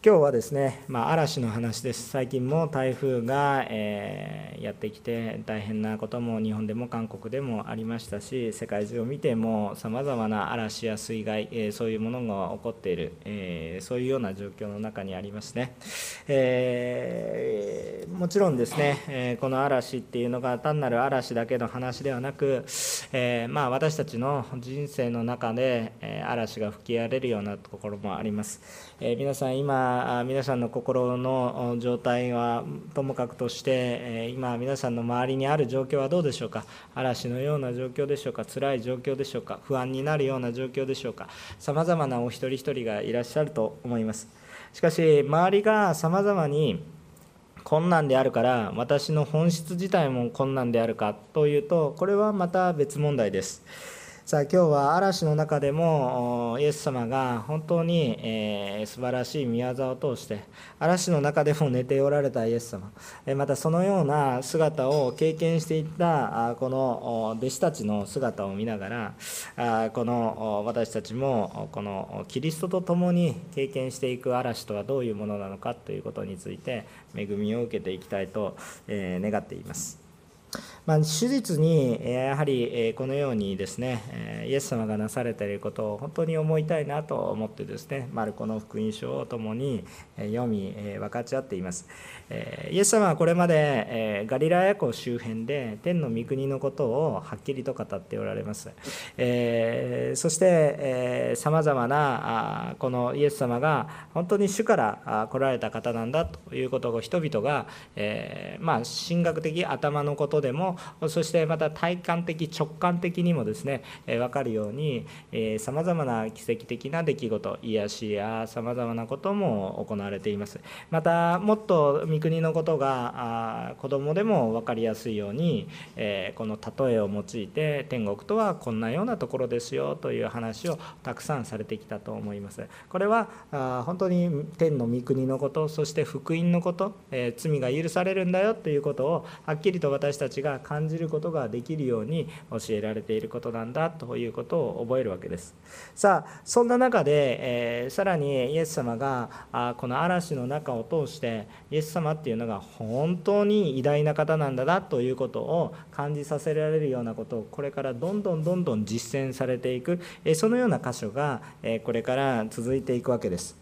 今日はですね、まあ、嵐の話です。最近も台風が、えー、やってきて大変なことも日本でも韓国でもありましたし、世界中を見てもさまざまな嵐や水害、えー、そういうものが起こっている、えー、そういうような状況の中にありますね。えもちろんですね、えこの嵐っていうのが単なる嵐だけの話ではなく、えまあ、私たちの人生の中で、え嵐が吹き荒れるようなところもあります。え皆さん今皆さんの心の状態はともかくとして今皆さんの周りにある状況はどうでしょうか？嵐のような状況でしょうか？辛い状況でしょうか？不安になるような状況でしょうか？さまざまなお一人一人がいらっしゃると思います。しかし周りがさまざまに困難であるから私の本質自体も困難であるかというとこれはまた別問題です。さあ今日は嵐の中でもイエス様が本当に、えー、素晴らしい宮沢を通して嵐の中でも寝ておられたイエス様またそのような姿を経験していったこの弟子たちの姿を見ながらこの私たちもこのキリストと共に経験していく嵐とはどういうものなのかということについて恵みを受けていきたいと願っています。まあ、手術にやはりこのようにですねイエス様がなされていることを本当に思いたいなと思ってですねマルコの福音書をともに読み分かち合っています。イエス様はこれまでガリラヤ湖周辺で天の御国のことをはっきりと語っておられます。そしてさまざまなこのイエス様が本当に主から来られた方なんだということを人々がまあ神学的頭のことでもそしてまた体感的直感的にもですね分かるようにさまざまな奇跡的な出来事癒しやさまざまなことも行われています。またもっと御国のことが子供でも分かりやすいようにこの例えを用いて天国とはこんなようなところですよという話をたくさんされてきたと思います。これは本当に天の御国のことそして福音のこと罪が許されるんだよということをはっきりと私たちが感じることができるように教えられていることなんだということを覚えるわけですさあそんな中で、えー、さらにイエス様があこの嵐の中を通してイエス様っていうのが本当に偉大な方なんだなということを感じさせられるようなことをこれからどんどんどんどん実践されていく、えー、そのような箇所が、えー、これから続いていくわけです。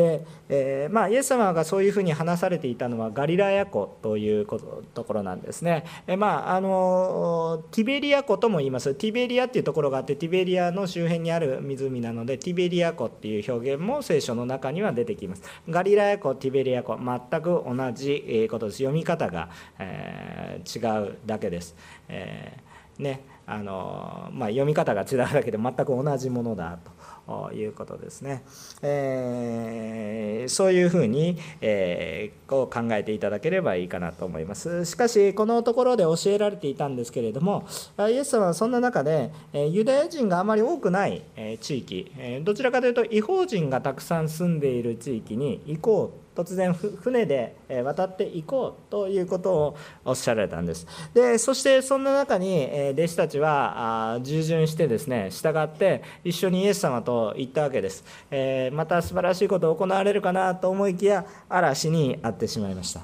で、えー、まあ、イエス様がそういうふうに話されていたのはガリラヤ湖というところなんですね、えー、まあ、あのティベリア湖とも言います。ティベリアっていうところがあってティベリアの周辺にある湖なのでティベリア湖っていう表現も聖書の中には出てきます。ガリラヤ湖ティベリア湖全く同じことです。読み方が、えー、違うだけです、えねあのまあ、読み方が違うだけで全く同じものだと。ということですね。えー、そういうふうに、えー、こう考えていただければいいかなと思います。しかし、このところで教えられていたんですけれども、イエス様はそんな中で、ユダヤ人があまり多くない地域、どちらかというと違法人がたくさん住んでいる地域に行こう突然船で渡っていこうということをおっしゃられたんです。でそしてそんな中に弟子たちは従順してですね従って一緒にイエス様と行ったわけです、えまた素晴らしいことを行われるかなと思いきや嵐に遭ってしまいました。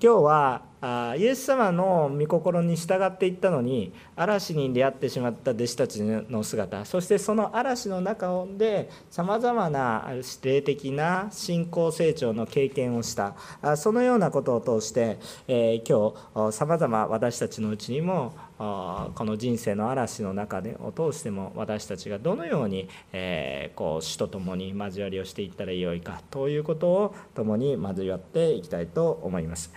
今日はあイエス様の御心に従っていったのに嵐に出会ってしまった弟子たちの姿そしてその嵐の中でさまざまな霊的な信仰成長の経験をしたそのようなことを通して、え、今日さまざま私たちのうちにもこの人生の嵐の中でを通しても私たちがどのように、えー、こう主と共に交わりをしていったらよいかということを共に交わっていきたいと思います。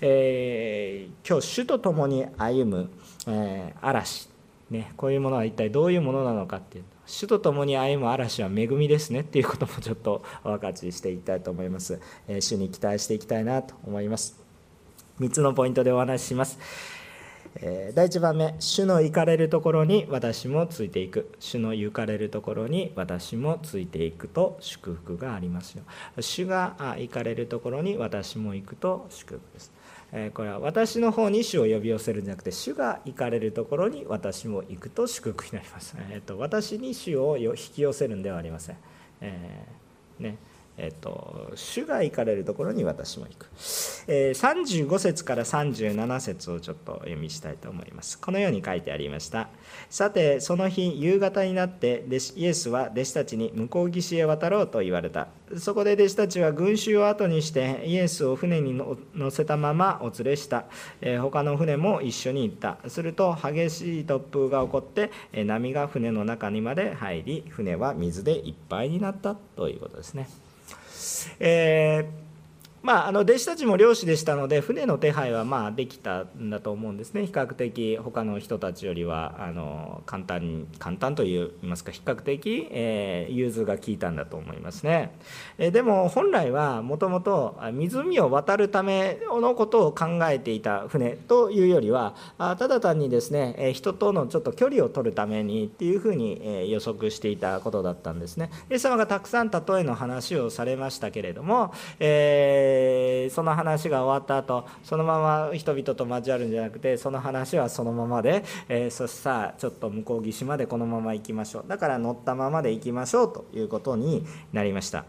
えー、今日主と共に歩む、えー、嵐、ね、こういうものは一体どういうものなのかっていう。主と共に歩む嵐は恵みですね。っていうこともちょっとお分かちしていきたいと思います。え主に期待していきたいなと思います。3つのポイントでお話しします。え第1番目。主の行かれるところに私もついていく。主の行かれるところに私もついていくと祝福がありますよ。主が行かれるところに私も行くと祝福です。これは私の方に主を呼び寄せるんじゃなくて主が行かれるところに私も行くと祝福になります、えーと、私に主を引き寄せるんではありません、えー、ね。えっと、主が行かれるところに私も行く、えー、35節から37節をちょっと読みしたいと思います。このように書いてありました。さてその日夕方になってイエスは弟子たちに向こう岸へ渡ろうと言われた。そこで弟子たちは群衆を後にしてイエスを船に乗せたままお連れした、えー、他の船も一緒に行った。すると激しい突風が起こって波が船の中にまで入り船は水でいっぱいになったということですね。えーまあ、あの弟子たちも漁師でしたので船の手配はまあできたんだと思うんですね。比較的他の人たちよりはあの簡単に簡単といいますか比較的、えー、融通が効いたんだと思いますね、えー、でも本来はもともと湖を渡るためのことを考えていた船というよりはただ単にですねえ人とのちょっと距離を取るためにっていうふうに予測していたことだったんですね。イエス様がたくさん例えの話をされましたけれども、えーえー、その話が終わった後そのまま人々と交わるんじゃなくてその話はそのままで、えー、そしてさあちょっと向こう岸までこのまま行きましょうだから乗ったままで行きましょうということになりました。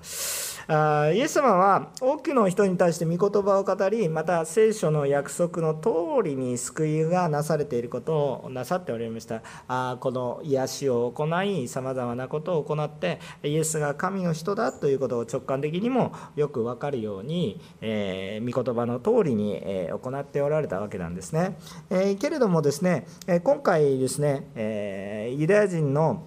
あイエス様は多くの人に対して御言葉を語りまた聖書の約束の通りに救いがなされていることをなさっておられました。あこの癒しを行いさまざまなことを行ってイエスが神の人だということを直感的にもよく分かるように、えー、御言葉の通りに、え、行っておられたわけなんですね、えー、けれどもですね今回ですね、えユダヤ人の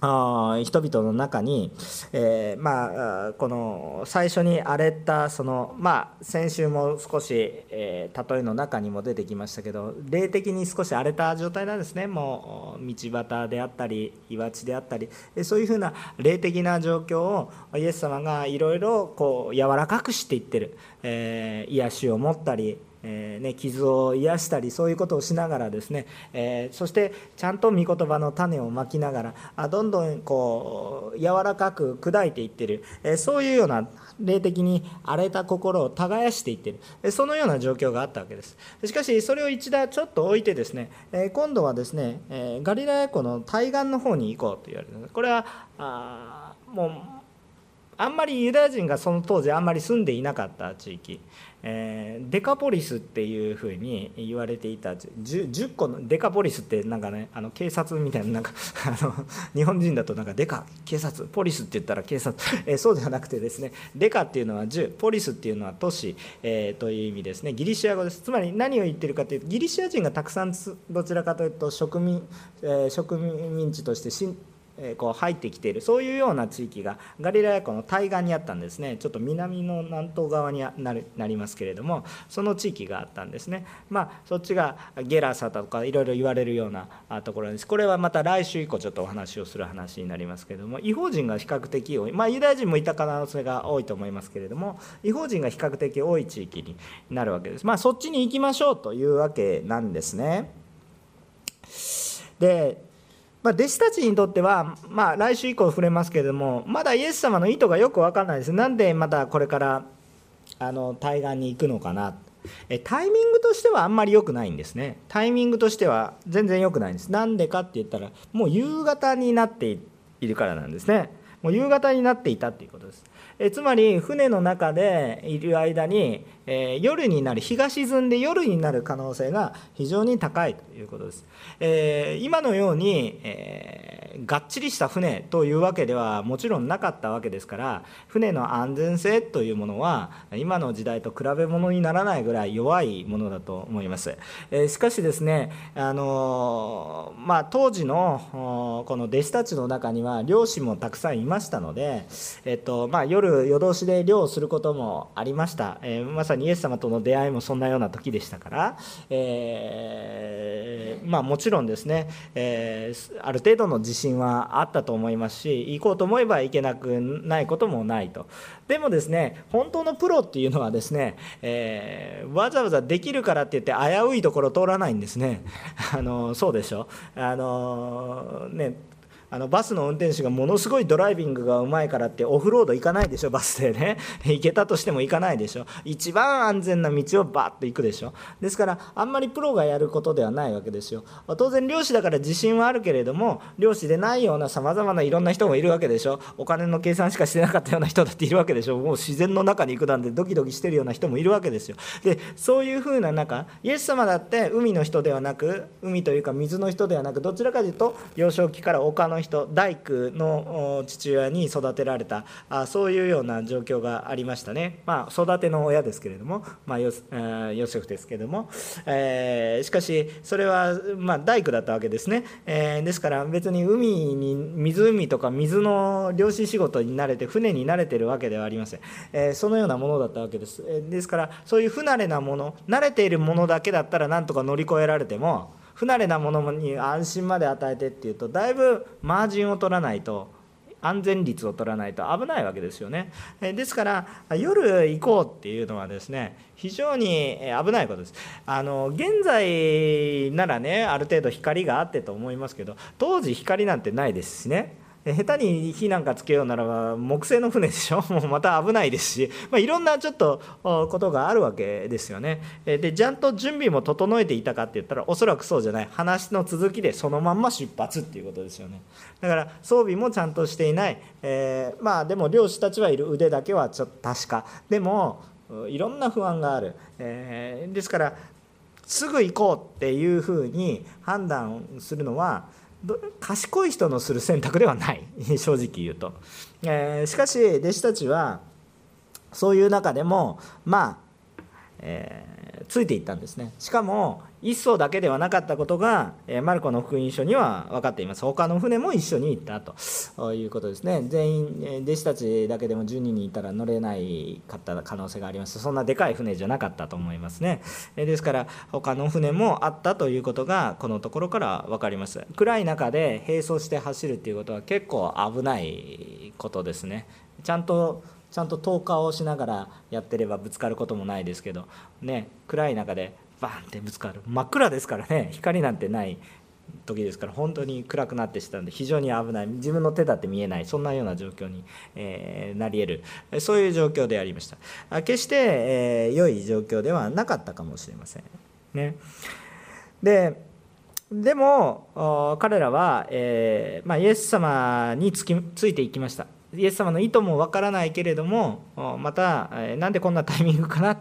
あ人々の中に、えー、まあ、この最初に荒れたその、まあ、先週も少し、えー、例えの中にも出てきましたけど霊的に少し荒れた状態なんですね。もう道端であったり岩地であったりそういうふうな霊的な状況をイエス様がいろいろ柔らかくしていってる、えー、癒しを持ったりえー、ね、傷を癒したりそういうことをしながらですね、えー、そしてちゃんと御言葉の種をまきながらあどんどんこう柔らかく砕いていってる、え、そういうような霊的に荒れた心を耕していってる。そのような状況があったわけです。しかしそれを一打ちょっと置いてですねえ今度はですねえガリラヤ湖の対岸の方に行こうと言われるこれはあもうあんまりユダヤ人がその当時あんまり住んでいなかった地域えー、デカポリスっていうふうに言われていた 10, 10, 個のデカポリスってなんかねあの警察みたいななんか あの日本人だとなんかデカ警察ポリスって言ったら警察、えー、そうではなくてですねデカっていうのは10ポリスっていうのは都市、えー、という意味ですね。ギリシア語です。つまり何を言ってるかというとギリシア人がたくさんどちらかというと植民,、えー、植民地としてこう入ってきているそういうような地域がガリラヤ湖の対岸にあったんですね。ちょっと南の南東側になるなりますけれどもその地域があったんですね。まあそっちがゲラサとかいろいろ言われるようなところです。これはまた来週以降ちょっとお話をする話になりますけれども違法人が比較的多い。まあユダヤ人もいた可能性が多いと思いますけれども違法人が比較的多い地域になるわけです。まあそっちに行きましょうというわけなんですね。でまあ、弟子たちにとっては、まあ、来週以降触れますけれどもまだイエス様の意図がよく分からないです。なんでまたこれからあの対岸に行くのかな。えタイミングとしてはあんまり良くないんですね。タイミングとしては全然良くないんです。なんでかって言ったらもう夕方になっているからなんですね。もう夕方になっていたっていうことです。えつまり船の中でいる間にえー、夜になる日が沈んで夜になる可能性が非常に高いということです、えー、今のように、えー、がっちりした船というわけではもちろんなかったわけですから船の安全性というものは今の時代と比べ物にならないぐらい弱いものだと思います、えしかしですね、あのまあ、当時のこの弟子たちの中には漁師もたくさんいましたので、えっとまあ、夜夜通しで漁をすることもありました、えまさにイエス様との出会いもそんなような時でしたから、えー、まあ、もちろんですね、えー、ある程度の自信はあったと思いますし行こうと思えば行けなくないこともないと。でもですね本当のプロっていうのはですね、えー、わざわざできるからって言って危ういところ通らないんですね。あのそうでしょ？あのねあのバスの運転手がものすごいドライビングがうまいからってオフロード行かないでしょバスでね。行けたとしても行かないでしょ。一番安全な道をバッと行くでしょ。ですからあんまりプロがやることではないわけですよ。当然漁師だから自信はあるけれども漁師でないようなさまざまないろんな人もいるわけでしょ。お金の計算しかしてなかったような人だっているわけでしょ。もう自然の中に行くなんてドキドキしてるような人もいるわけですよ。でそういうふうな中イエス様だって海の人ではなく海というか水の人ではなくどちらかというと幼少期から丘のの人大工の父親に育てられたあそういうような状況がありましたね、まあ、育ての親ですけれども、まあ、ヨセフですけれども、えー、しかしそれは、まあ、大工だったわけですね、えー、ですから別に海に湖とか水の漁師仕事に慣れて船に慣れてるわけではありません、えー、そのようなものだったわけです。ですからそういう不慣れなもの慣れているものだけだったらなんとか乗り越えられても不慣れなものに安心まで与えてっていうとだいぶマージンを取らないと安全率を取らないと危ないわけですよね。ですから夜行こうっていうのはですね非常に危ないことです。あの現在ならねある程度光があってと思いますけど当時光なんてないですしね。下手に火なんかつけようならば木製の船でしょ？もうまた危ないですし、まあ、いろんなちょっとことがあるわけですよね。でちゃんと準備も整えていたかって言ったらおそらくそうじゃない。話の続きでそのまんま出発っていうことですよね。だから装備もちゃんとしていない、えー、まあでも漁師たちはいる腕だけはちょっと確か。でもいろんな不安がある、えー、ですからすぐ行こうっていうふうに判断するのは賢い人のする選択ではない 正直言うと、えー、しかし弟子たちはそういう中でもまあ、えー、ついていったんですね。しかも一艘だけではなかったことが、えマルコの福音書には分かっています。他の船も一緒に行ったと。いうことですね。全員弟子たちだけでも12人いたら乗れないかった可能性があります。そんなでかい船じゃなかったと思いますね。ですから他の船もあったということがこのところから分かります。暗い中で並走して走るっていうことは結構危ないことですね。ちゃんとちゃんと投下をしながらやってればぶつかることもないですけどね暗い中でバンってぶつかる。真っ暗ですからね。光なんてない時ですから本当に暗くなってしたんで非常に危ない。自分の手だって見えない。そんなような状況に、えー、なり得る。そういう状況でありました。決して、えー、良い状況ではなかったかもしれません。ね。ででも彼らは、えーまあ、イエス様につきついていきました。イエス様の意図もわからないけれどもまたなんでこんなタイミングかな。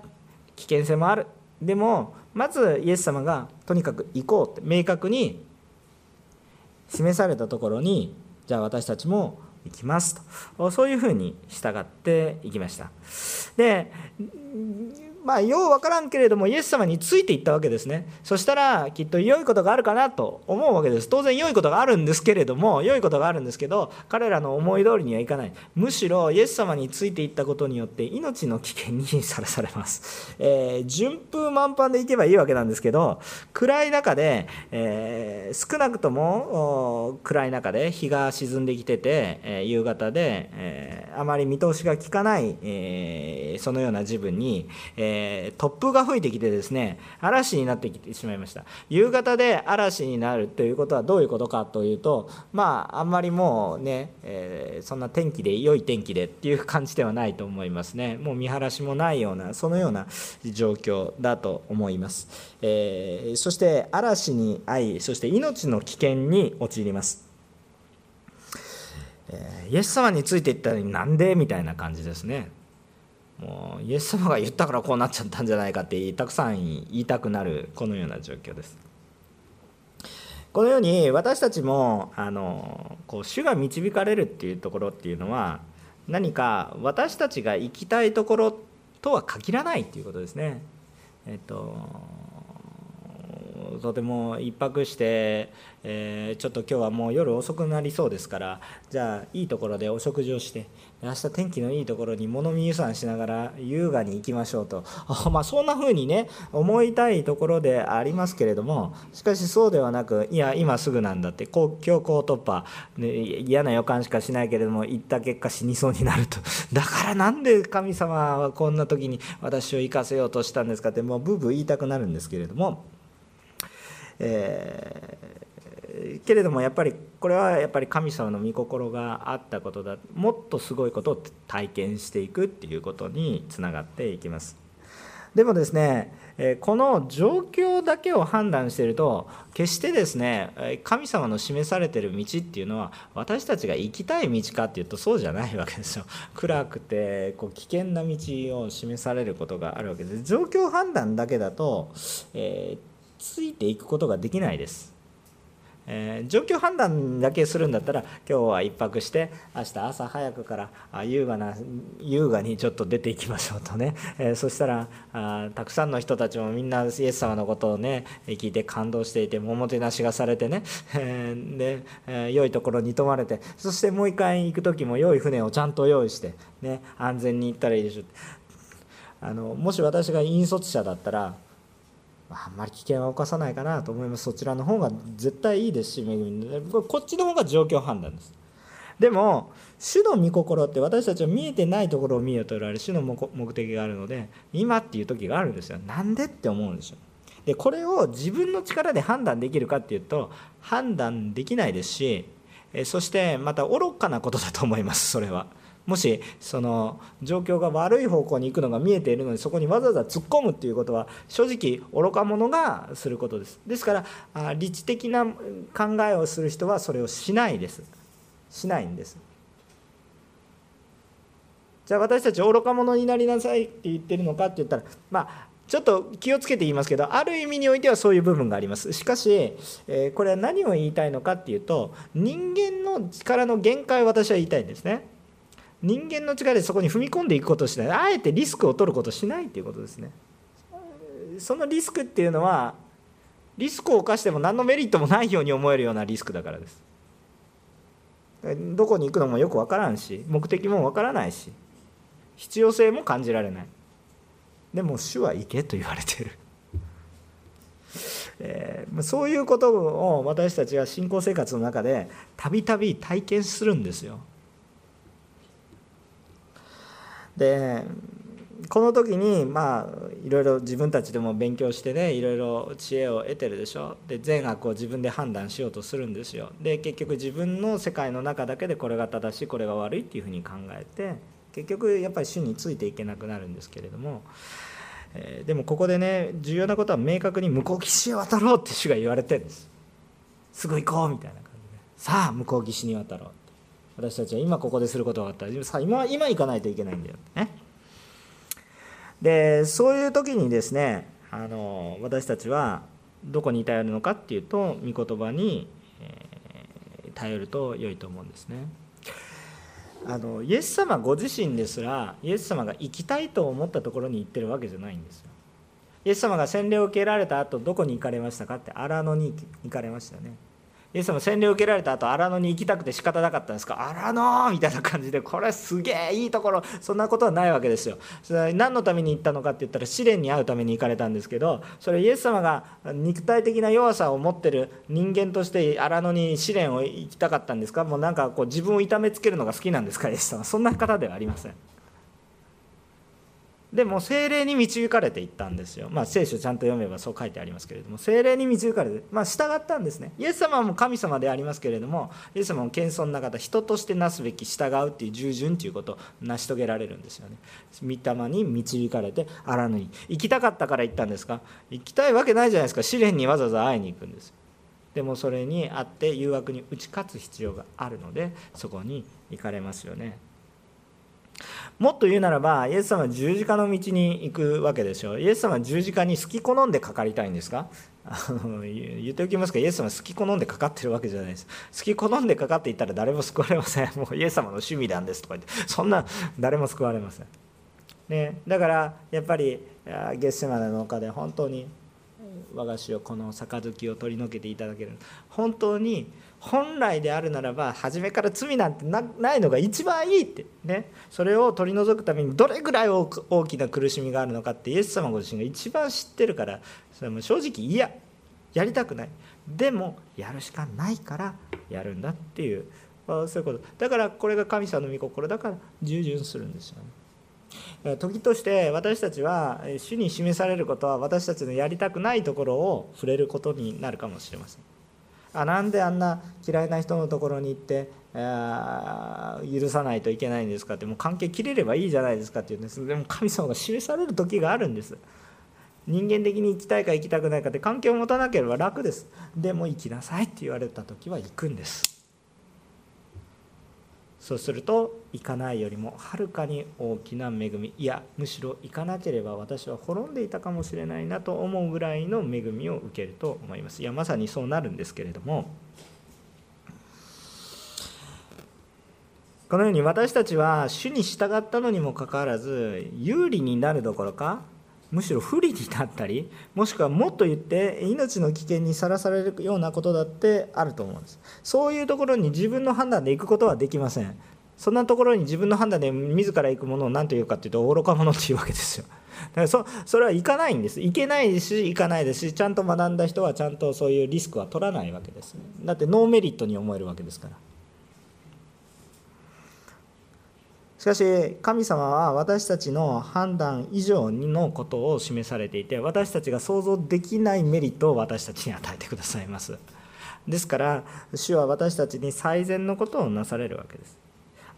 危険性もある。でもまずイエス様がとにかく行こうって明確に示されたところにじゃあ私たちも行きますと。そういうふうに従っていきました。でまあ、よう分からんけれどもイエス様についていったわけですね。そしたらきっと良いことがあるかなと思うわけです。当然良いことがあるんですけれども良いことがあるんですけど彼らの思い通りにはいかない。むしろイエス様についていったことによって命の危険にさらされます、えー、順風満帆でいけばいいわけなんですけど暗い中で、えー、少なくとも暗い中で日が沈んできてて、えー、夕方で、えあまり見通しが効かない、えそのような自分に、ええー、突風が吹いてきてですね嵐になってきてしまいました。夕方で嵐になるということはどういうことかというとまああんまりもうね、えー、そんな天気で良い天気でっていう感じではないと思いますね。もう見晴らしもないようなそのような状況だと思います、えー、そして嵐に遭いそして命の危険に陥ります。イエス様についていったのになんでみたいな感じですね。もうイエス様が言ったからこうなっちゃったんじゃないかってたくさん言いたくなるこのような状況です。このように私たちもあのこう主が導かれるっていうところっていうのは何か私たちが行きたいところとは限らないっていうことですね。えっととても1泊して、えー、ちょっと今日はもう夜遅くなりそうですからじゃあいいところでお食事をして明日天気のいいところに物見遊山しながら優雅に行きましょうと。まあそんな風にね思いたいところでありますけれどもしかしそうではなくいや今すぐなんだって強行突破、ね、嫌な予感しかしないけれども行った結果死にそうになると。だからなんで神様はこんな時に私を生かせようとしたんですかってもうブーブー言いたくなるんですけれども。えー、けれどもやっぱりこれはやっぱり神様の御心があったことだもっとすごいことを体験していくっていうことにつながっていきます。でもですねこの状況だけを判断していると決してですね神様の示されている道っていうのは私たちが行きたい道かっていうとそうじゃないわけですよ。暗くてこう危険な道を示されることがあるわけです状況判断だけだと、えー、ついていくことができないです。えー、状況判断だけするんだったら今日は1泊して明日朝早くから優雅な優雅にちょっと出ていきましょうとね、えー、そしたらあたくさんの人たちもみんなイエス様のことをね聞いて感動していておもてなしがされてね、えー、で、え良いところに泊まれてそしてもう一回行く時も良い船をちゃんと用意して、ね、安全に行ったらいいでしょ。うあのもし私が引率者だったらあんまり危険は犯さないかなと思います。そちらの方が絶対いいですし恵みこっちの方が状況判断です。でも主の御心って私たちは見えてないところを見ようと言われる。主の目的があるので今っていう時があるんですよ。なんでって思うんですよ。でこれを自分の力で判断できるかっていうと判断できないですしそしてまた愚かなことだと思いますそれは。もしその状況が悪い方向に行くのが見えているのにそこにわざわざ突っ込むっていうことは正直愚か者がすることです。ですから理知的な考えをする人はそれをしないです。しないんです。じゃあ私たち愚か者になりなさいって言ってるのかって言ったらまあちょっと気をつけて言いますけどある意味においてはそういう部分があります。しかし、えこれは何を言いたいのかっていうと人間の力の限界を私は言いたいんですね。人間の力でそこに踏み込んでいくことをしない。あえてリスクを取ることをしないっていうことですね。そのリスクっていうのはリスクを冒しても何のメリットもないように思えるようなリスクだからです。どこに行くのもよく分からんし目的も分からないし必要性も感じられない。でも主は行けと言われてる。えー、そういうことを私たちは信仰生活の中でたびたび体験するんですよ。でこの時にまあいろいろ自分たちでも勉強してねいろいろ知恵を得てるでしょ。で善悪を自分で判断しようとするんですよ。で結局自分の世界の中だけでこれが正しいこれが悪いっていうふうに考えて結局やっぱり主についていけなくなるんですけれども、えー、でもここでね重要なことは明確に向こう岸へ渡ろうって主が言われてるんです。すぐ行こうみたいな感じで。さあ向こう岸に渡ろう。私たちは今ここですることがあったらさ今今行かないといけないんだよね。でそういう時にですねあの私たちはどこに頼るのかっていうと御言葉に、えー、頼ると良いと思うんですね。あのイエス様ご自身ですらイエス様が行きたいと思ったところに行ってるわけじゃないんですよ。イエス様が洗礼を受けられた後どこに行かれましたかって荒野に行かれましたよね。イエス様洗礼を受けられた後荒野に行きたくて仕方なかったんですか？荒野みたいな感じでこれすげえいいところそんなことはないわけですよ。それは何のために行ったのかって言ったら試練に遭うために行かれたんですけどそれイエス様が肉体的な弱さを持ってる人間として荒野に試練を行きたかったんですか？もうなんかこう自分を痛めつけるのが好きなんですか？イエス様。そんな方ではありません。でも精霊に導かれていったんですよ、まあ、聖書ちゃんと読めばそう書いてありますけれども。精霊に導かれて、まあ、従ったんですね。イエス様も神様でありますけれどもイエス様も謙遜な方人としてなすべき従うっていう従順ということを成し遂げられるんですよね。御霊に導かれて荒野に。行きたかったから行ったんですか？行きたいわけないじゃないですか。試練にわざわざ会いに行くんです。でもそれにあって誘惑に打ち勝つ必要があるのでそこに行かれますよね。もっと言うならばイエス様は十字架の道に行くわけでしょう。イエス様は十字架に好き好んでかかりたいんですか？言っておきますがイエス様は好き好んでかかってるわけじゃないです。好き好んでかかっていったら誰も救われません。もうイエス様の趣味なんですとか言って。そんな誰も救われません、ね、だからやっぱりゲッセマネの丘で本当に我が師をこの杯を取り除けていただける。本当に本来であるならば初めから罪なんてないのが一番いいって。ね。それを取り除くためにどれぐらい大きな苦しみがあるのかってイエス様ご自身が一番知ってるからそれも正直嫌。やりたくない。でもやるしかないからやるんだっていう。そういうこと。だからこれが神様の御心だから従順するんですよね。時として私たちは主に示されることは私たちのやりたくないところを触れることになるかもしれません。あなんであんな嫌いな人のところに行って許さないといけないんですかってもう関係切れればいいじゃないですかって言うんですでも神様が示される時があるんです。人間的に行きたいか行きたくないかって関係を持たなければ楽です。でも行きなさいって言われた時は行くんです。そうすると行かないよりもはるかに大きな恵み。いやむしろ行かなければ私は滅んでいたかもしれないなと思うぐらいの恵みを受けると思います。いやまさにそうなるんですけれども。このように私たちは主に従ったのにもかかわらず有利になるどころかむしろ不利になったりもしくはもっと言って命の危険にさらされるようなことだってあると思うんです。そういうところに自分の判断で行くことはできません。そんなところに自分の判断で自ら行くものを何と言うかっていうと愚か者っていうわけですよ。だからそそれは行かないんです。行けないし行かないですしちゃんと学んだ人はちゃんとそういうリスクは取らないわけです。だってノーメリットに思えるわけですから。しかし神様は私たちの判断以上のことを示されていて私たちが想像できないメリットを私たちに与えてくださいます。ですから主は私たちに最善のことをなされるわけです。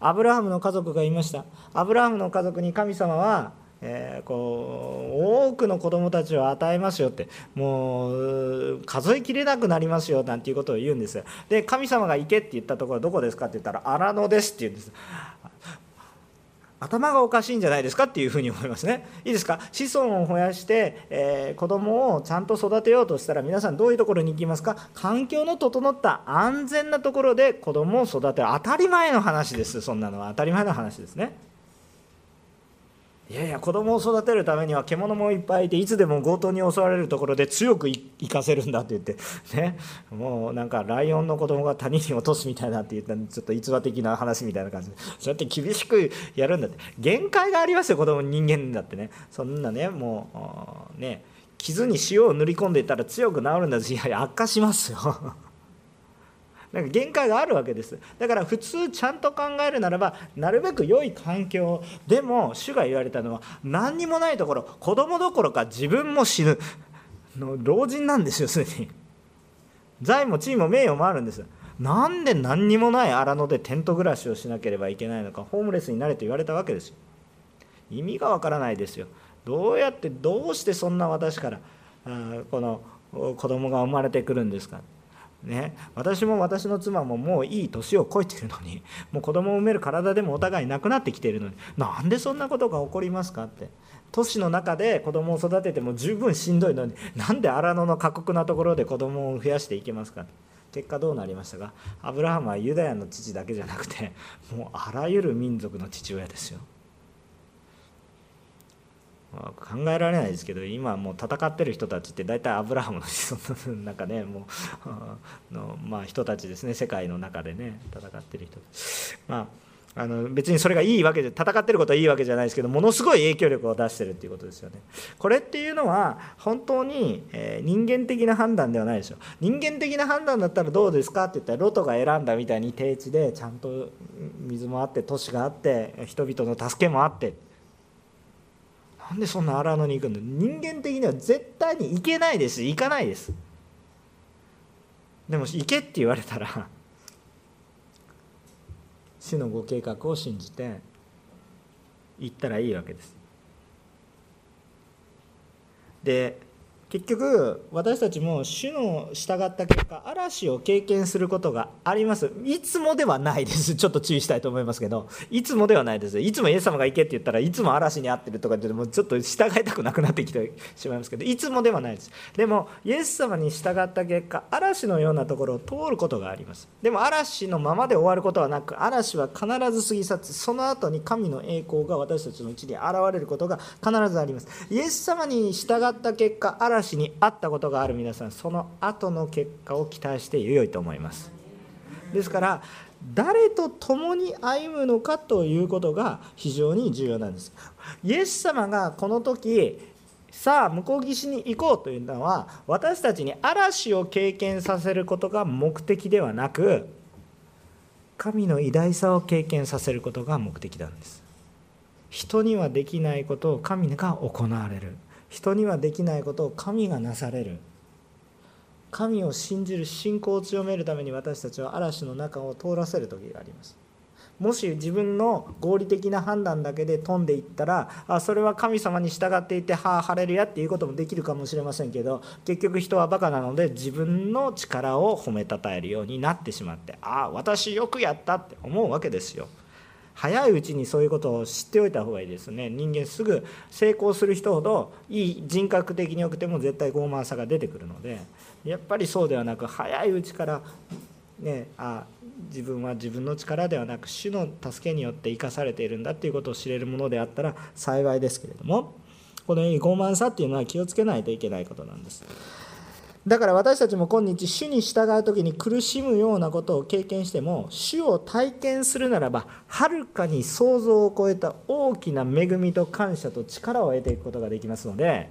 アブラハムの家族がいました。アブラハムの家族に神様はえー、こう多くの子供たちを与えますよってもう数えきれなくなりますよなんていうことを言うんです。で神様が行けって言ったところはどこですかって言ったら荒野ですって言うんです。頭がおかしいんじゃないですかっていうふうに思いますね。いいですか？子孫を増やして、えー、子供をちゃんと育てようとしたら皆さんどういうところに行きますか？環境の整った安全なところで子供を育てる。当たり前の話です。そんなのは当たり前の話ですね。いやいや子供を育てるためには獣もいっぱいいていつでも強盗に襲われるところで強く生かせるんだって言って ね。もうなんかライオンの子供が谷に落とすみたいなって言ったちょっと逸話的な話みたいな感じ。でそうやって厳しくやるんだって。限界がありますよ子供人間だってね。そんなねもうね傷に塩を塗り込んでいったら強く治るんだしいやいや悪化しますよ。なんか限界があるわけです。だから普通ちゃんと考えるならばなるべく良い環境でも主が言われたのは何にもないところ子供どころか自分も死ぬ。の老人なんですよすでに。財も地位も名誉もあるんです。なんで何にもない荒野でテント暮らしをしなければいけないのかホームレスになれと言われたわけですよ。意味がわからないですよ。どうやってどうしてそんな私からあこの子供が生まれてくるんですか。ね、私も私の妻ももういい年を超えてるのにもう子供を産める体でもお互いなくなってきてるのになんでそんなことが起こりますかって。都市の中で子供を育てても十分しんどいのになんで荒野の過酷なところで子供を増やしていけますか結果どうなりましたか？アブラハムはユダヤの父だけじゃなくてもうあらゆる民族の父親ですよ。考えられないですけど今もう戦ってる人たちって大体アブラハムの子孫の中ねもうの、まあ、人たちですね世界の中でね戦ってる人まああの別にそれがいいわけで戦ってることはいいわけじゃないですけどものすごい影響力を出してるっていうことですよね。これっていうのは本当に、え人間的な判断ではないですよ。人間的な判断だったらどうですか？って言ったらロトが選んだみたいに低地でちゃんと水もあって都市があって人々の助けもあってなんでそんな荒野に行くんだ？人間的には絶対に行けないです。行かないです。でも行けって言われたら 死のご計画を信じて行ったらいいわけです。で結局私たちも主の従った結果嵐を経験することがあります。いつもではないです。ちょっと注意したいと思いますけど。いつもではないです。いつもイエス様が行けって言ったらいつも嵐に遭ってるとかってもうちょっと従いたくなくなってきてしまいますけど。いつもではないです。でもイエス様に従った結果嵐のようなところを通ることがあります。でも嵐のままで終わることはなく嵐は必ず過ぎ去ってその後に神の栄光が私たちのうちに現れることが必ずあります。イエス様に従った結果嵐嵐にあったことがある皆さんその後の結果を期待してよいと思います。ですから誰と共に歩むのかということが非常に重要なんです。イエス様がこの時さあ向こう岸に行こうというのは私たちに嵐を経験させることが目的ではなく神の偉大さを経験させることが目的なんです。人にはできないことを神が行われる。人にはできないことを神がなされる神を信じる信仰を強めるために私たちは嵐の中を通らせる時がありますもし自分の合理的な判断だけで飛んでいったらあそれは神様に従っていてはあ晴れるやっていうこともできるかもしれませんけど結局人はバカなので自分の力を褒めたたえるようになってしまってああ私よくやったって思うわけですよ。早いうちにそういうことを知っておいた方がいいですね。人間すぐ成功する人ほどいい人格的によくても絶対傲慢さが出てくるのでやっぱりそうではなく早いうちからねあ自分は自分の力ではなく主の助けによって生かされているんだっていうことを知れるものであったら幸いですけれどもこのように傲慢さっていうのは気をつけないといけないことなんです。だから私たちも今日主に従う時に苦しむようなことを経験しても主を体験するならばはるかに想像を超えた大きな恵みと感謝と力を得ていくことができますので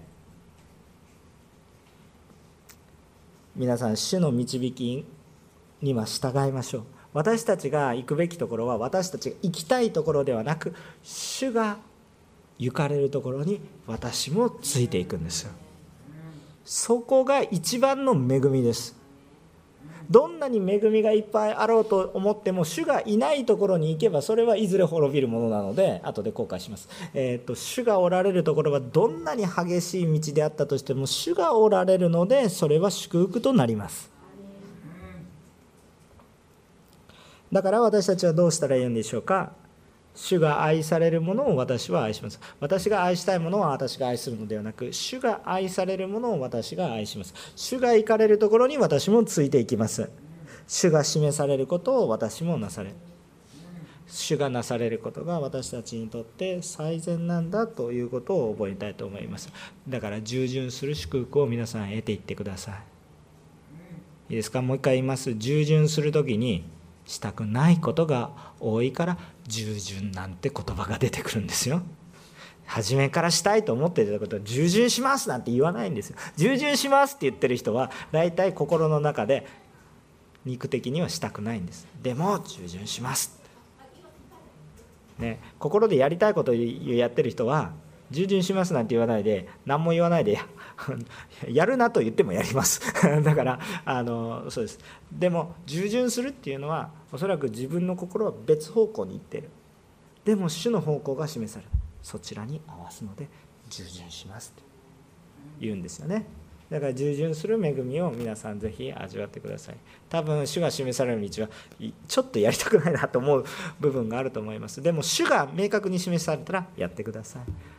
皆さん主の導きには従いましょう。私たちが行くべきところは私たちが行きたいところではなく主が行かれるところに私もついていくんですよ。そこが一番の恵みです。どんなに恵みがいっぱいあろうと思っても主がいないところに行けばそれはいずれ滅びるものなので後で後悔します、えーと、と主がおられるところはどんなに激しい道であったとしても主がおられるのでそれは祝福となります。だから私たちはどうしたらいいんでしょうか？主が愛されるものを私は愛します。私が愛したいものは私が愛するのではなく主が愛されるものを私が愛します。主が行かれるところに私もついていきます。主が示されることを私もなされ主がなされることが私たちにとって最善なんだということを覚えたいと思います。だから従順する祝福を皆さん得ていってください。いいですか？もう一回言います。従順する時にしたくないことが多いから従順なんて言葉が出てくるんですよ。初めからしたいと思っていたことは従順しますなんて言わないんですよ。従順しますって言ってる人は大体心の中で肉的にはしたくないんです。でも従順します。ね、心でやりたいことをやってる人は従順しますなんて言わないで何も言わないで やるなと言ってもやります。だからあのそうです。でも従順するっていうのはおそらく自分の心は別方向に行ってる。でも主の方向が示される。そちらに合わすので従順しますと言うんですよね。だから従順する恵みを皆さんぜひ味わってください。多分主が示される道はちょっとやりたくないなと思う部分があると思います。でも主が明確に示されたらやってください。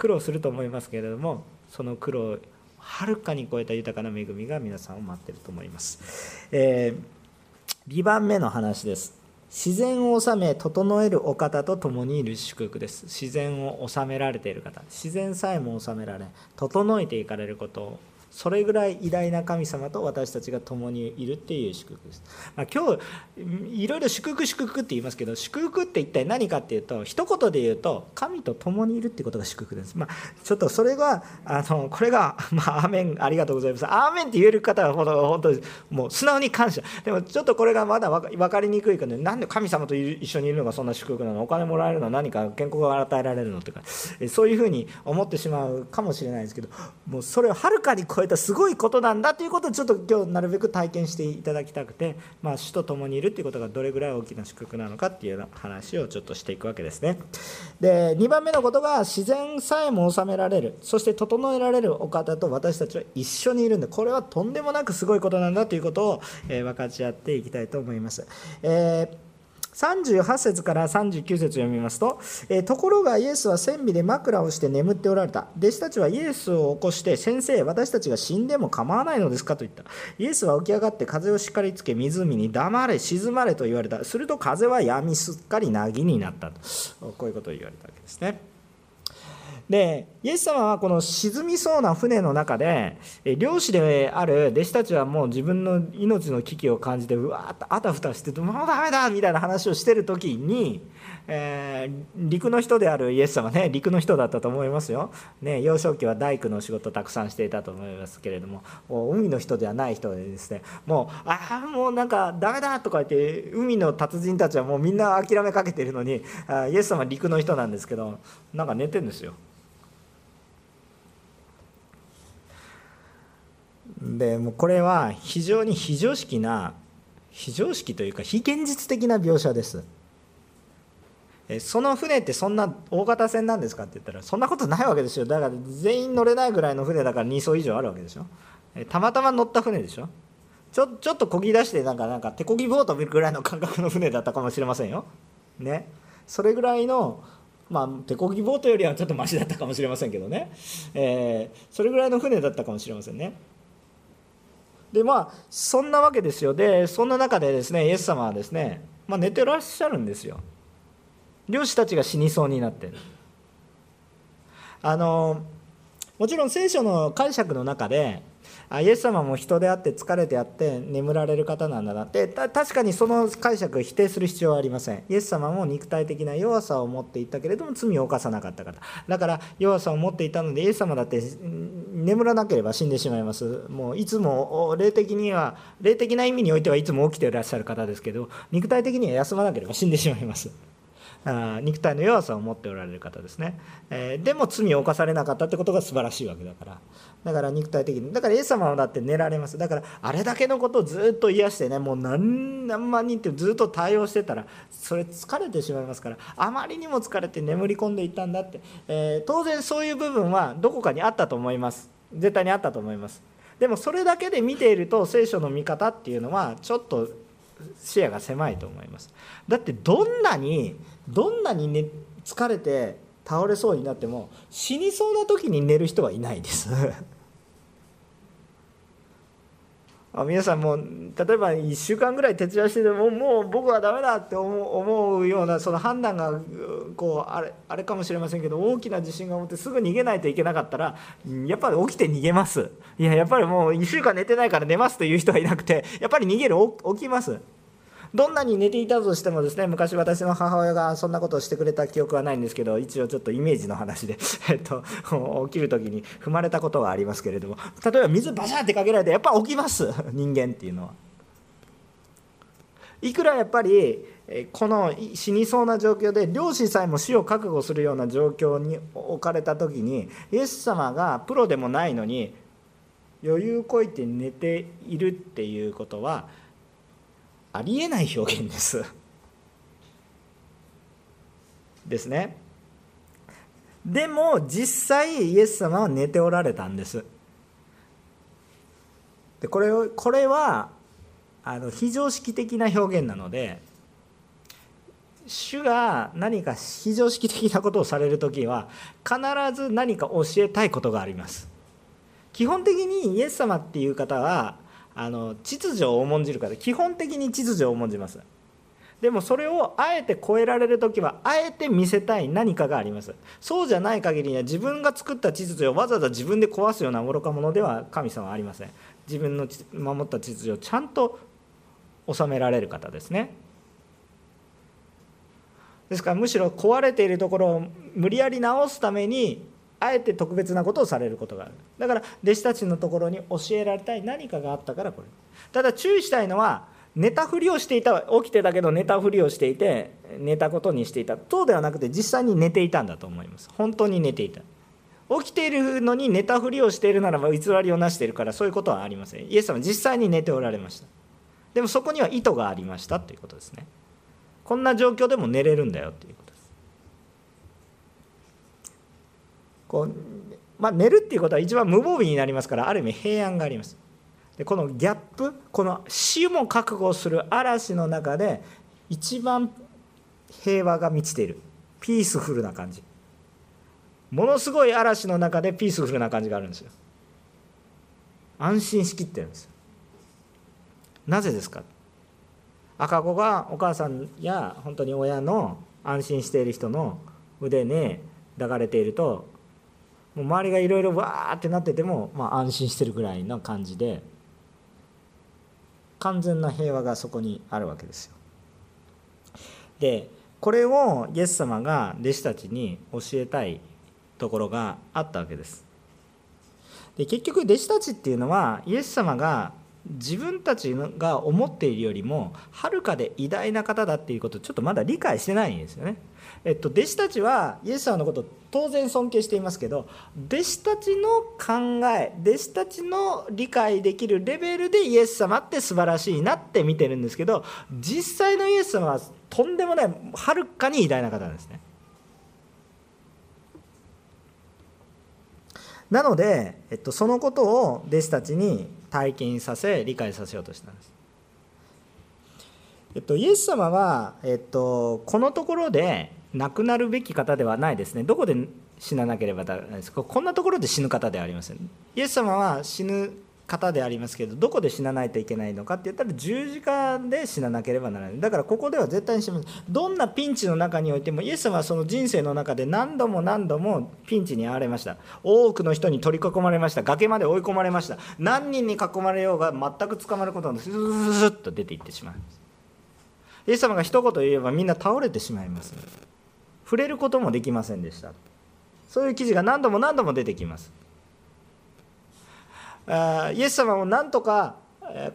苦労すると思いますけれどもその苦労をはるかに超えた豊かな恵みが皆さんを待っていると思います、えー、2番目の話です。自然を治め整えるお方と共にいる祝福です。自然を治められている方。自然さえも治められ整えていかれることをそれぐらい偉大な神様と私たちが共にいるっていう祝福です、まあ、今日いろいろ祝福祝福って言いますけど祝福って一体何かっていうと一言で言うと神と共にいるっていうことが祝福です、まあ、ちょっとそれがあのこれが「まあ、アーメンありがとうございます」「アーメン」って言える方は本当にもう素直に感謝。でもちょっとこれがまだ分かりにくいからなんで神様と一緒にいるのがそんな祝福なの？お金もらえるの？は何か健康が与えられるの？とかそういうふうに思ってしまうかもしれないですけどもうそれをはるかに超超えたすごいことなんだということをちょっと今日なるべく体験していただきたくて、まあ、主と共にいるということがどれぐらい大きな祝福なのかっていうような話をちょっとしていくわけですね。で2番目のことが自然さえも治められるそして整えられるお方と私たちは一緒にいるんでこれはとんでもなくすごいことなんだということを、え分かち合っていきたいと思います。えー38節から39節読みますと、えところがイエスは千尾で枕をして眠っておられた。弟子たちはイエスを起こして先生私たちが死んでも構わないのですかと言った。イエスは起き上がって風をしっかりつけ湖に黙れ沈まれと言われた。すると風はやみすっかりなぎになったと。こういうことを言われたわけですね。でイエス様はこの沈みそうな船の中で漁師である弟子たちはもう自分の命の危機を感じてうわーっとあたふたしててもうダメだみたいな話をしてる時に、えー、陸の人であるイエス様ね陸の人だったと思いますよ、ね、幼少期は大工の仕事たくさんしていたと思いますけれども海の人ではない人でですねもうああもうなんかダメだとか言って海の達人たちはもうみんな諦めかけてるのにイエス様は陸の人なんですけどなんか寝てんですよ。でもうこれは非常に非常識な非常識というか非現実的な描写です。その船ってそんな大型船なんですかって言ったらそんなことないわけですよ。だから全員乗れないぐらいの船だから2艘以上あるわけでしょ。たまたま乗った船でしょ。ちょちょっとこぎ出してなんかなんか手こぎボート見るぐらいの感覚の船だったかもしれませんよ。ね。それぐらいのまあ、手こぎボートよりはちょっとマシだったかもしれませんけどね、えー、それぐらいの船だったかもしれませんね。でまあそんなわけですよ。でそんな中でですねイエス様はですね、まあ、寝てらっしゃるんですよ。漁師たちが死にそうになって。るあのもちろん聖書の解釈の中であイエス様も人であって疲れてあって眠られる方なんだなって。確かにその解釈を否定する必要はありません。イエス様も肉体的な弱さを持っていたけれども罪を犯さなかった方。だから弱さを持っていたのでイエス様だって眠らなければ死んでしまいます。もういつも霊的には霊的な意味においてはいつも起きていらっしゃる方ですけど肉体的には休まなければ死んでしまいます。あ肉体の弱さを持っておられる方ですね、えー、でも罪を犯されなかったってことが素晴らしいわけだから。だから肉体的に。だからイエス様はだって寝られます。だからあれだけのことをずっと癒してねもう何万人ってずっと対応してたらそれ疲れてしまいますからあまりにも疲れて眠り込んでいったんだって、えー、当然そういう部分はどこかにあったと思います。絶対にあったと思います。でもそれだけで見ていると聖書の見方っていうのはちょっと視野が狭いと思います。だってどんなにどんなに、ね、疲れて倒れそうになっても死にそうな時に寝る人はいないです。あ皆さんも例えば1週間ぐらい徹夜しててももう僕はダメだって思うようなその判断がこうあれあれかもしれませんけど大きな自信が持ってすぐ逃げないといけなかったらやっぱり起きて逃げます。いややっぱりもう1週間寝てないから寝ますという人はいなくてやっぱり逃げる起きます。どんなに寝ていたとしてもですね昔私の母親がそんなことをしてくれた記憶はないんですけど一応ちょっとイメージの話で、えっと、起きる時に踏まれたことはありますけれども例えば水バシャってかけられてやっぱ起きます人間っていうのは。いくらやっぱりこの死にそうな状況で漁師さえも死を覚悟するような状況に置かれた時にイエス様がプロでもないのに余裕こいて寝ているっていうことはありえない表現です。ですね。でも実際イエス様は寝ておられたんです。でこれをこれはあの非常識的な表現なので主が何か非常識的なことをされる時は必ず何か教えたいことがあります。基本的にイエス様っていう方はあの秩序を重んじる方基本的に秩序を重んじます。でもそれをあえて超えられる時はあえて見せたい何かがあります。そうじゃない限りには自分が作った秩序をわざわざ自分で壊すような愚か者では神様はありません。自分の守った秩序をちゃんと収められる方ですね。ですからむしろ壊れているところを無理やり直すためにあえて特別なことをされることがある。だから弟子たちのところに教えられたい何かがあったからこれ。ただ注意したいのは寝たふりをしていた起きてたけど寝たふりをしていて寝たことにしていた。そうではなくて実際に寝ていたんだと思います。本当に寝ていた。起きているのに寝たふりをしているならば偽りをなしているからそういうことはありません。イエス様実際に寝ておられました。でもそこには意図がありましたということですね。こんな状況でも寝れるんだよという。こう、まあ、寝るっていうことは一番無防備になりますからある意味平安があります。でこのギャップこの死も覚悟する嵐の中で一番平和が満ちている。ピースフルな感じ。ものすごい嵐の中でピースフルな感じがあるんですよ。安心しきってるんです。なぜですか？赤子がお母さんや本当に親の安心している人の腕に抱かれているともう周りがいろいろわーってなってても、まあ、安心してるぐらいの感じで完全な平和がそこにあるわけですよ。でこれをイエス様が弟子たちに教えたいところがあったわけです。で結局弟子たちっていうのはイエス様が自分たちが思っているよりもはるかで偉大な方だっていうことをちょっとまだ理解してないんですよね。えっと、弟子たちはイエス様のこと当然尊敬していますけど弟子たちの考え弟子たちの理解できるレベルでイエス様って素晴らしいなって見てるんですけど実際のイエス様はとんでもないはるかに偉大な方なんですね。なので、えっと、そのことを弟子たちに体験させ理解させようとしたんです。えっと、イエス様は、えっと、このところで亡くなるべき方ではないですね。どこで死ななければならないですか？こんなところで死ぬ方ではありません。イエス様は死ぬ方でありますけどどこで死なないといけないのかって言ったら十字架で死ななければならない。だからここでは絶対に死ぬ。どんなピンチの中においてもイエス様はその人生の中で何度も何度もピンチに遭われました。多くの人に取り囲まれました。崖まで追い込まれました。何人に囲まれようが全く捕まることなくスーッと出ていってしまいますイエス様が一言言えばみんな倒れてしまいます。触れることもできませんでした。そういう記事が何度も何度も出てきます。イエス様をなんとか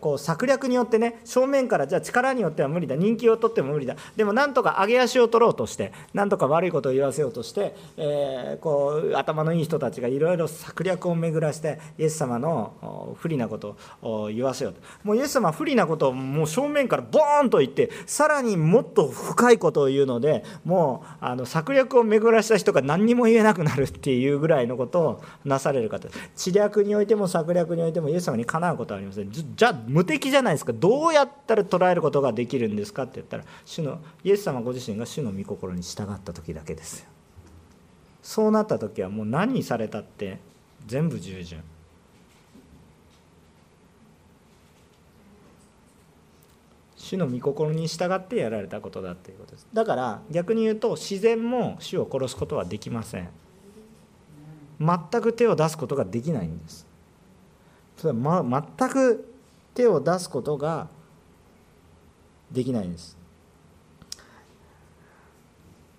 こう策略によってね正面からじゃあ力によっては無理だ。人気を取っても無理だ。でもなんとか上げ足を取ろうとしてなんとか悪いことを言わせようとして、え、こう頭のいい人たちがいろいろ策略を巡らしてイエス様の不利なことを言わせようと。もうイエス様不利なことをもう正面からボーンと言ってさらにもっと深いことを言うのでもうあの策略を巡らした人が何にも言えなくなるっていうぐらいのことをなされる方。知略においても策略においてもイエス様にかなうことはありません。じゃあ無敵じゃないですか。どうやったら捉えることができるんですかって言ったら主のイエス様ご自身が主の御心に従った時だけですよ。そうなった時はもう何されたって全部従順。主の御心に従ってやられたことだということです。だから逆に言うと自然も主を殺すことはできません。全く手を出すことができないんです。それは、全く手を出すことができないんです。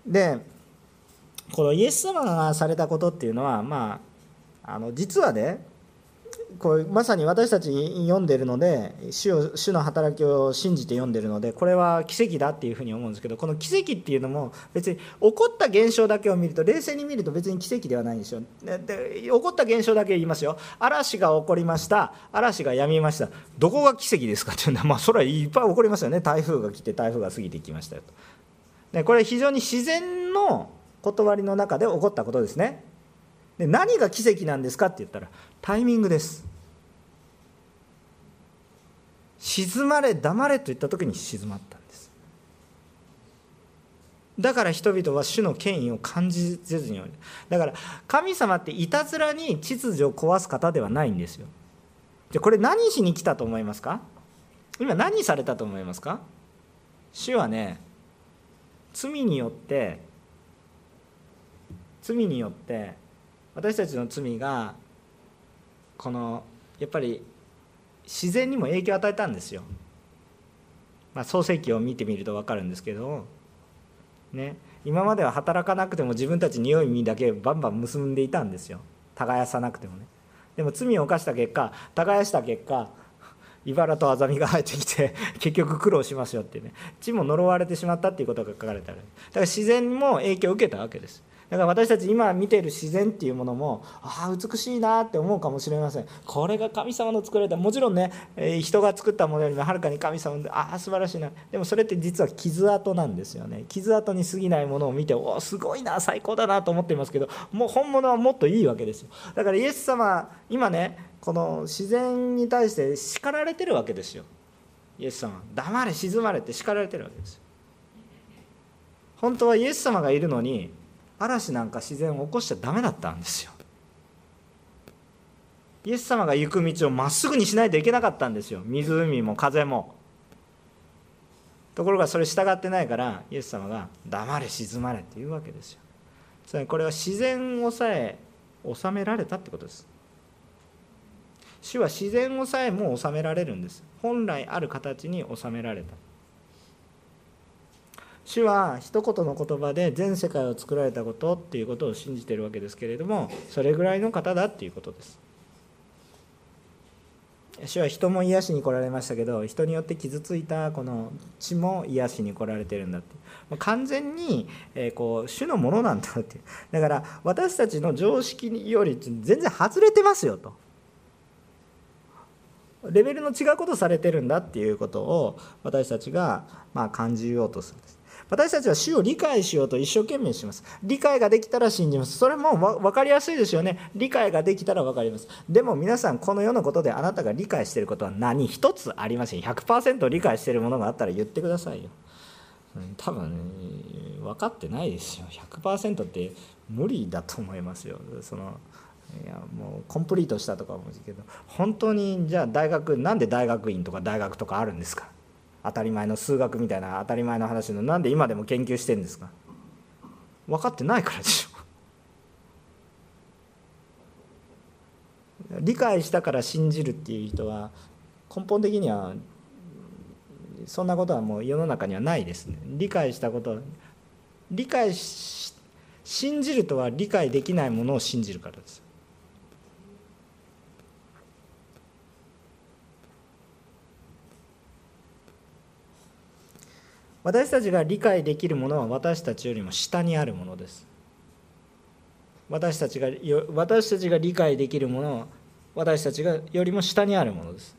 でこのイエス様がされたことっていうのはまああの実はねこうまさに私たち読んでるので主を主の働きを信じて読んでるのでこれは奇跡だっていうふうに思うんですけどこの奇跡っていうのも別に起こった現象だけを見ると冷静に見ると別に奇跡ではないんですよ。で起こった現象だけ言いますよ。嵐が起こりました。嵐が止みました。どこが奇跡ですかっていうのはまあそれはいっぱい起こりますよね。台風が来て台風が過ぎていきましたよと。でこれ非常に自然の断りの中で起こったことですね。で何が奇跡なんですかって言ったらタイミングです。静まれ黙れと言った時に静まったんです。だから人々は主の権威を感じせずにだから神様っていたずらに秩序を壊す方ではないんですよ。じゃこれ何しに来たと思いますか？今何されたと思いますか？主はね罪によって罪によって私たちの罪がこのやっぱり自然にも影響を与えたんですよ。まあ、創世記を見てみると分かるんですけど、ね、今までは働かなくても自分たち匂い身だけバンバン結んでいたんですよ。耕さなくてもね。でも罪を犯した結果耕した結果茨とアザミが生えてきて 結局苦労しますよってね。地も呪われてしまったっていうことが書かれてある。だから自然にも影響を受けたわけです。だから私たち今見ている自然っていうものもああ美しいなって思うかもしれません。これが神様の作られた。もちろんね人が作ったものよりもはるかに神様でああ素晴らしいな。でもそれって実は傷跡なんですよね。傷跡に過ぎないものを見ておおすごいな最高だなと思っていますけどもう本物はもっといいわけですよ。だからイエス様今ねこの自然に対して叱られてるわけですよ。イエス様黙れ静まれって叱られてるわけですよ。本当はイエス様がいるのに嵐なんか自然を起こしちゃダメだったんですよ。イエス様が行く道をまっすぐにしないといけなかったんですよ。湖も風も。ところがそれ従ってないからイエス様が「黙れ静まれ」って言うわけですよ。つまりこれは自然をさえ収められたってことです。主は自然をさえも収められるんです。本来ある形に収められた。主は一言の言葉で全世界を作られたことっていうことを信じているわけですけれどもそれぐらいの方だっていうことです。主は人も癒しに来られましたけど人によって傷ついたこの血も癒しに来られてるんだって。完全に、えこう主のものなんだって。だから私たちの常識より全然外れてますよと。レベルの違うことをされてるんだっていうことを私たちがまあ感じようとするんです。私たちは主を理解しようと一生懸命します。理解ができたら信じます。それも分かりやすいですよね。理解ができたら分かります。でも皆さんこの世のことであなたが理解していることは何一つありません。100%理解しているものがあったら言ってくださいよ。多分、ね、分かってないですよ。100%って無理だと思いますよ。そのいやもうコンプリートしたとか思うけど。本当にじゃあ大学なんで大学院とか大学とかあるんですか？当たり前の数学みたいな当たり前の話のなんで今でも研究してんですか？分かってないからでしょ。理解したから信じるっていう人は根本的にはそんなことはもう世の中にはないですね。理解したこと理解し信じるとは理解できないものを信じるからです。私たちが理解できるものは私たちよりも下にあるものです。私たちが私たちが理解できるものは私たちがよりも下にあるものです。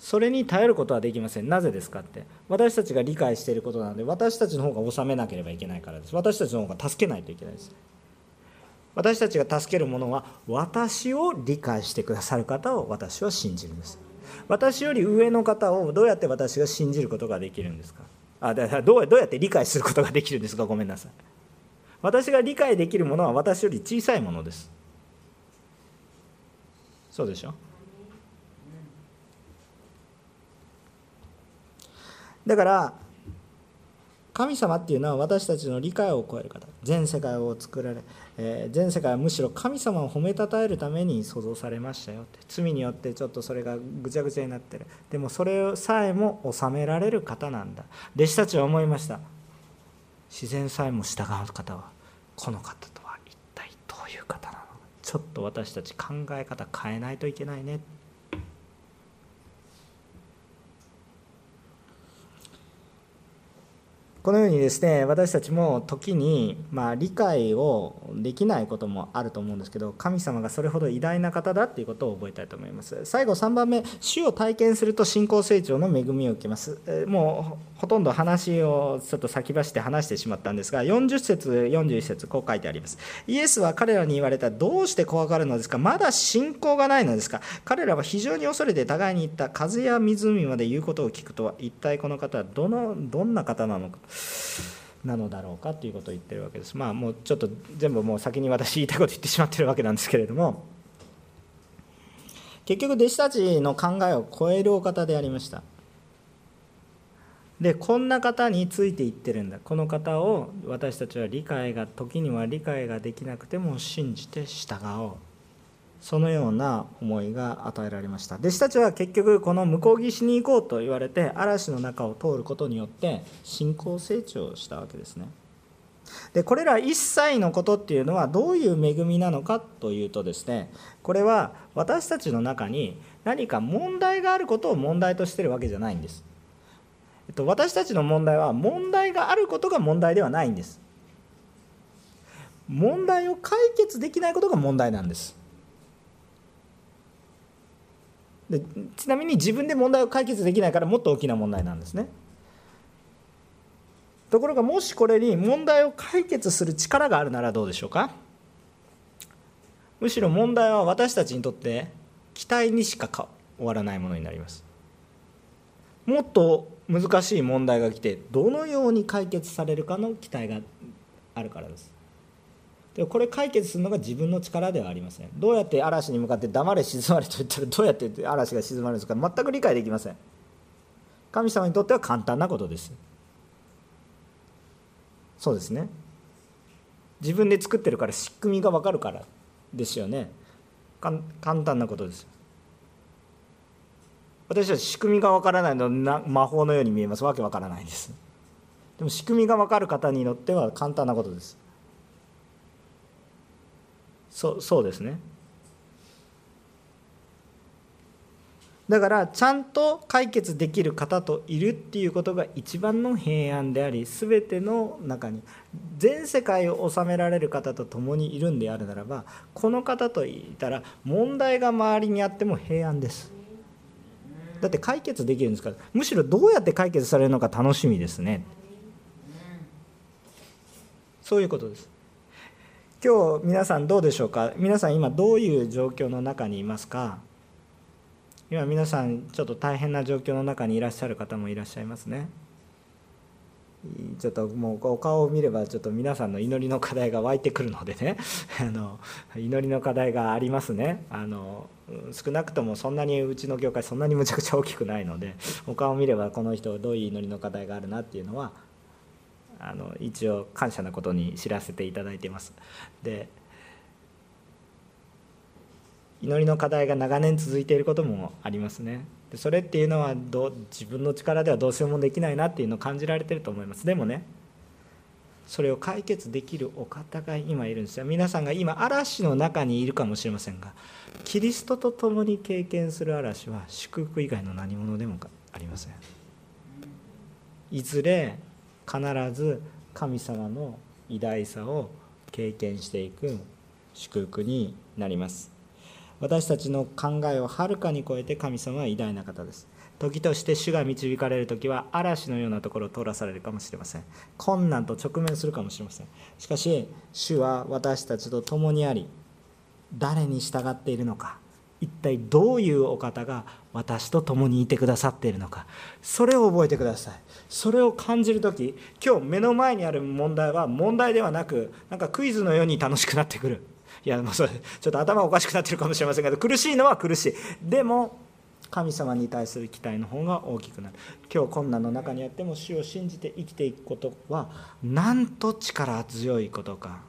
それに頼ることはできません。なぜですかって。私たちが理解していることなので私たちの方が収めなければいけないからです。私たちの方が助けないといけないです。私たちが助けるものは私を理解してくださる方を私は信じるんです。私より上の方をどうやって私が信じることができるんですか。あだどうやって理解することができるんですか？ごめんなさい。私が理解できるものは私より小さいものです。そうでしょ？だから神様っていうのは私たちの理解を超える方。全世界を作られ、え、全世界はむしろ神様を褒めたたえるために創造されましたよって。罪によってちょっとそれがぐちゃぐちゃになってる。でもそれさえも治められる方なんだ。弟子たちは思いました。自然さえも従う方はこの方とは一体どういう方なのか。ちょっと私たち考え方変えないといけないね。このようにですね私たちも時にまあ理解をできないこともあると思うんですけど神様がそれほど偉大な方だっていうことを覚えたいと思います。最後3番目主を体験すると信仰成長の恵みを受けます。もうほとんど話をちょっと先走って話してしまったんですが40節41節こう書いてあります。イエスは彼らに言われたどうして怖がるのですか？まだ信仰がないのですか？彼らは非常に恐れて互いに言った。風や湖まで言うことを聞くとは一体この方はどのどんな方なのか。なのだろうかということを言ってるわけです。まあもうちょっと全部もう先に私言いたいこと言ってしまってるわけなんですけれども結局弟子たちの考えを超えるお方でありました。でこんな方についていってるんだこの方を私たちは理解が時には理解ができなくても信じて従おうそのような思いが与えられました。弟子たちは結局この向こう岸に行こうと言われて嵐の中を通ることによって信仰成長したわけですね。でこれら一切のことっていうのはどういう恵みなのかというとですねこれは私たちの中に何か問題があることを問題としてるわけじゃないんです、えっと、私たちの問題は問題があることが問題ではないんです。問題を解決できないことが問題なんです。でちなみに自分で問題を解決できないからもっと大きな問題なんですね。ところがもしこれに問題を解決する力があるならどうでしょうか？むしろ問題は私たちにとって期待にしか終わらないものになります。もっと難しい問題が来てどのように解決されるかの期待があるからです。でこれ解決するのが自分の力ではありません。どうやって嵐に向かって黙れ静まれと言ったらどうやって嵐が静まるんですか全く理解できません。神様にとっては簡単なことです。そうですね。自分で作ってるから仕組みが分かるからですよね。簡単なことです。私は仕組みが分からないのな魔法のように見えます。わけ分からないです。でも仕組みが分かる方にとっては簡単なことです。そそうですね。だからちゃんと解決できる方といるっていうことが一番の平安であり全ての中に全世界を治められる方と共にいるんであるならばこの方といたら問題が周りにあっても平安です。だって解決できるんですから。むしろどうやって解決されるのか楽しみですね。そういうことです。今日皆さんどうでしょうか？皆さん今どういう状況の中にいますか？今皆さんちょっと大変な状況の中にいらっしゃる方もいらっしゃいますね。ちょっともうお顔を見ればちょっと皆さんの祈りの課題が湧いてくるのでね。あの祈りの課題がありますね。あの少なくともそんなにうちの業界そんなにむちゃくちゃ大きくないのでお顔を見ればこの人どういう祈りの課題があるなっていうのはあの一応感謝なことに知らせていただいています。で祈りの課題が長年続いていることもありますね。でそれっていうのはど自分の力ではどうしようもできないなっていうのを感じられてると思います。でもねそれを解決できるお方が今いるんですよ。皆さんが今嵐の中にいるかもしれませんがキリストと共に経験する嵐は祝福以外の何者でもありません。いずれ必ず神様の偉大さを経験していく祝福になります。私たちの考えをはるかに超えて神様は偉大な方です。時として主が導かれる時は嵐のようなところを通らされるかもしれません。困難と直面するかもしれません。しかし主は私たちと共にあり誰に従っているのか一体どういうお方が私と共にいてくださっているのか。それを覚えてください。それを感じる時今日目の前にある問題は問題ではなくなんかクイズのように楽しくなってくる。いやもうそれちょっと頭おかしくなってるかもしれませんけど苦しいのは苦しい。でも神様に対する期待の方が大きくなる。今日困難の中にあっても主を信じて生きていくことはなんと力強いことか。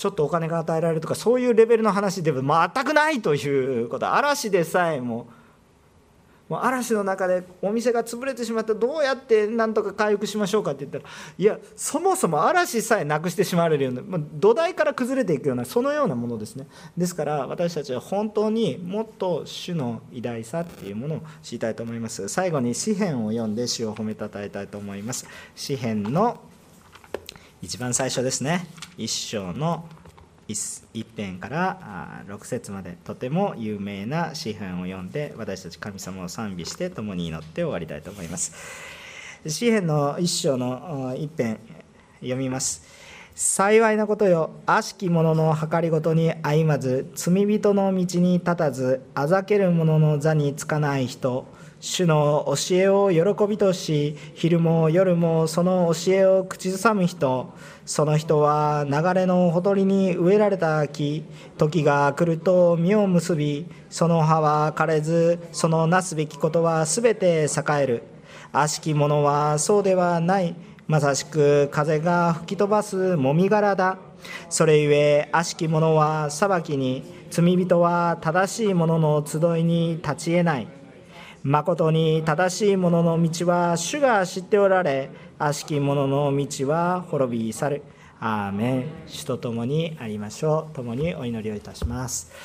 ちょっとお金が与えられるとかそういうレベルの話でも全くないということ嵐でさえももう嵐の中でお店が潰れてしまってどうやってなんとか回復しましょうかって言ったらいやそもそも嵐さえなくしてしまわれるような、ま、土台から崩れていくようなそのようなものですね。ですから私たちは本当にもっと主の偉大さっていうものを知りたいと思います。最後に詩篇を読んで主を褒めたたえたいと思います。詩篇の一番最初ですね。一章の一編から6節までとても有名な詩篇を読んで私たち神様を賛美して共に祈って終わりたいと思います。詩篇の一章の一編読みます。幸いなことよ。悪しき者の計りごとに歩まず罪人の道に立たずあざける者の座につかない人。主の教えを喜びとし昼も夜もその教えを口ずさむ人。その人は流れのほとりに植えられた木。時が来ると実を結びその葉は枯れずそのなすべきことはすべて栄える。悪しき者はそうではない。まさしく風が吹き飛ばすもみ殻だ。それゆえ悪しき者は裁きに。罪人は正しい者の集いに立ち得ない。誠に正しい者の道は主が知っておられ悪しき者の道は滅び去る。アーメン。主と共にありましょう。共にお祈りをいたします。